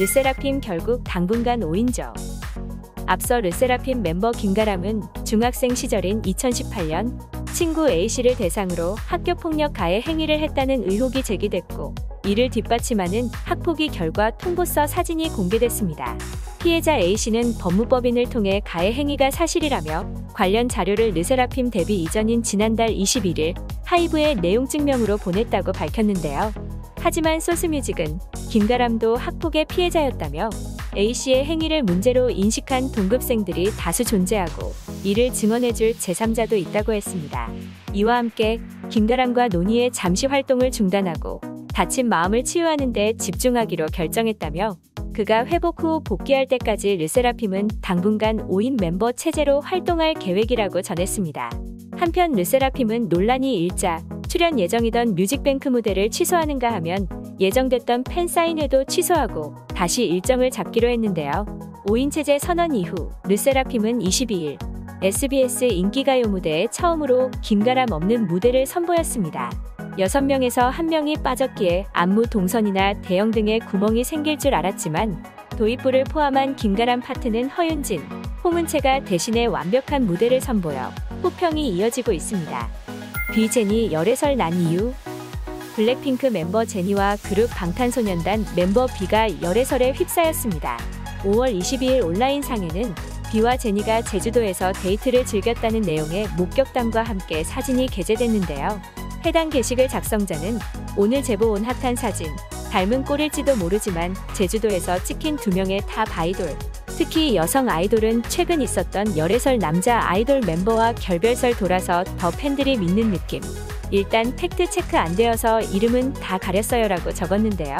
르세라핌 결국 당분간 5인조. 앞서 르세라핌 멤버 김가람은 중학생 시절인 2018년 친구 A씨를 대상으로 학교 폭력 가해 행위를 했다는 의혹이 제기됐고 이를 뒷받침하는 학폭위 결과 통보서 사진이 공개됐습니다. 피해자 A씨는 법무법인을 통해 가해 행위가 사실이라며 관련 자료를 르세라핌 데뷔 이전인 지난달 21일 하이브의 내용 증명으로 보냈다고 밝혔는데요. 하지만 소스뮤직은 김가람도 학폭의 피해자였다며 A씨의 행위를 문제로 인식한 동급생들이 다수 존재하고 이를 증언해줄 제3자도 있다고 했습니다. 이와 함께 김가람과 논의에 잠시 활동을 중단하고 다친 마음을 치유하는 데 집중하기로 결정했다며 그가 회복 후 복귀할 때까지 르세라핌은 당분간 5인 멤버 체제로 활동할 계획이라고 전했습니다. 한편 르세라핌은 논란이 일자 출연 예정이던 뮤직뱅크 무대를 취소하는가 하면 예정됐던 팬 사인회도 취소하고 다시 일정을 잡기로 했는데요. 5인 체제 선언 이후 르세라핌은 22일 SBS 인기가요 무대에 처음으로 김가람 없는 무대를 선보였습니다. 6명에서 1명이 빠졌기에 안무 동선이나 대형 등의 구멍이 생길 줄 알았지만 도입부를 포함한 김가람 파트는 허윤진, 홍은채가 대신에 완벽한 무대를 선보여 호평이 이어지고 있습니다. 뷔 제니 열애설 난 이유 블랙핑크 멤버 제니와 그룹 방탄소년단 멤버 뷔가 열애설에 휩싸였습니다. 5월 22일 온라인 상에는 뷔와 제니가 제주도에서 데이트를 즐겼다는 내용의 목격담과 함께 사진이 게재됐는데요. 해당 게시글 작성자는 오늘 제보 온 핫한 사진, 닮은 꼴일지도 모르지만 제주도에서 찍힌 두 명의 탑 아이돌, 특히 여성 아이돌은 최근 있었던 열애설 남자 아이돌 멤버와 결별설 돌아서 더 팬들이 믿는 느낌. 일단 팩트 체크 안 되어서 이름은 다 가렸어요라고 적었는데요.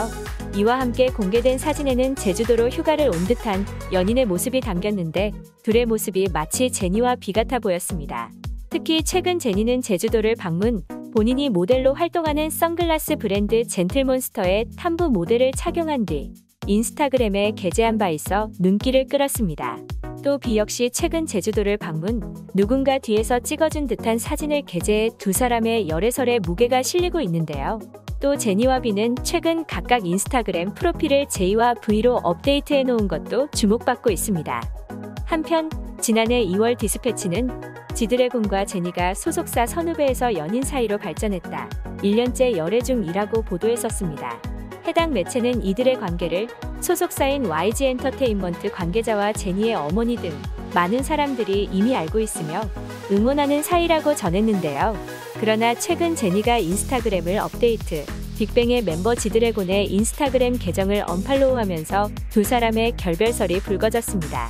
이와 함께 공개된 사진에는 제주도로 휴가를 온 듯한 연인의 모습이 담겼는데 둘의 모습이 마치 제니와 뷔 같아 보였습니다. 특히 최근 제니는 제주도를 방문, 본인이 모델로 활동하는 선글라스 브랜드 젠틀몬스터의 탐부 모델을 착용한 뒤 인스타그램에 게재한 바 있어 눈길을 끌었습니다. 또비 역시 최근 제주도를 방문, 누군가 뒤에서 찍어준 듯한 사진을 게재해 두 사람의 열애설에 무게가 실리고 있는데요. 또 제니와 비는 최근 각각 인스타그램 프로필을 제이와 V로 업데이트해 놓은 것도 주목받고 있습니다. 한편 지난해 2월 디스패치는 지드래곤과 제니가 소속사 선후배에서 연인 사이로 발전했다. 1년째 열애 중이라고 보도했었습니다. 해당 매체는 이들의 관계를 소속사인 YG 엔터테인먼트 관계자와 제니의 어머니 등 많은 사람들이 이미 알고 있으며 응원하는 사이라고 전했는데요. 그러나 최근 제니가 인스타그램을 업데이트, 빅뱅의 멤버 지드래곤의 인스타그램 계정을 언팔로우하면서 두 사람의 결별설이 불거졌습니다.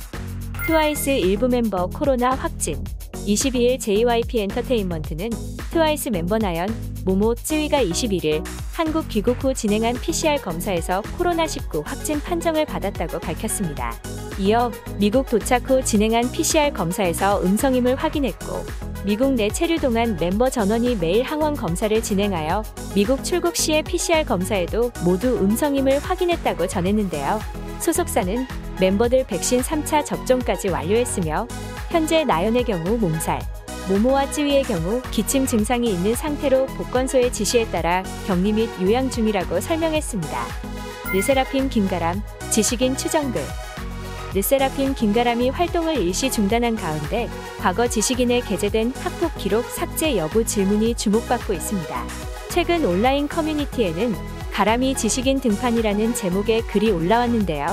트와이스 일부 멤버 코로나 확진 22일 JYP 엔터테인먼트는 트와이스 멤버 나연, 모모, 쯔위가 21일 한국 귀국 후 진행한 PCR 검사에서 코로나19 확진 판정을 받았다고 밝혔습니다. 이어 미국 도착 후 진행한 PCR 검사에서 음성임을 확인했고 미국 내 체류 동안 멤버 전원이 매일 항원 검사를 진행하여 미국 출국 시의 PCR 검사에도 모두 음성임을 확인했다고 전했는데요. 소속사는 멤버들 백신 3차 접종까지 완료했으며 현재 나연의 경우 몸살, 모모와 찌위의 경우 기침 증상이 있는 상태로 보건소의 지시에 따라 격리 및 요양 중이라고 설명했습니다. 르세라핌 김가람, 지식인 추정글 르세라핌 김가람이 활동을 일시 중단한 가운데 과거 지식인에 게재된 학폭 기록 삭제 여부 질문이 주목받고 있습니다. 최근 온라인 커뮤니티에는 가람이 지식인 등판이라는 제목의 글이 올라왔는데요.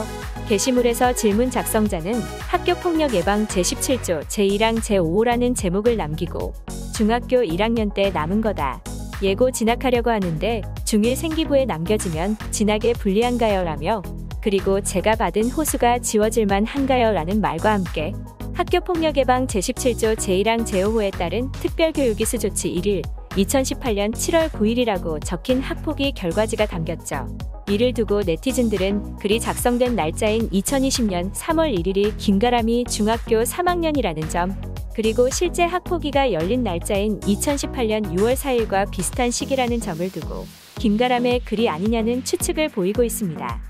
게시물에서 질문 작성자는 학교 폭력 예방 제17조 제1항 제5호라는 제목을 남기고 중학교 1학년 때 남은 거다. 예고 진학하려고 하는데 중1 생기부에 남겨지면 진학에 불리한가요? 라며 그리고 제가 받은 호수가 지워질만 한가요? 라는 말과 함께 학교 폭력 예방 제17조 제1항 제5호에 따른 특별교육이수 조치 1일 2018년 7월 9일이라고 적힌 학폭위 결과지가 담겼죠. 이를 두고 네티즌들은 글이 작성된 날짜인 2020년 3월 1일이 김가람이 중학교 3학년이라는 점, 그리고 실제 학폭위가 열린 날짜인 2018년 6월 4일과 비슷한 시기라는 점을 두고 김가람의 글이 아니냐는 추측을 보이고 있습니다.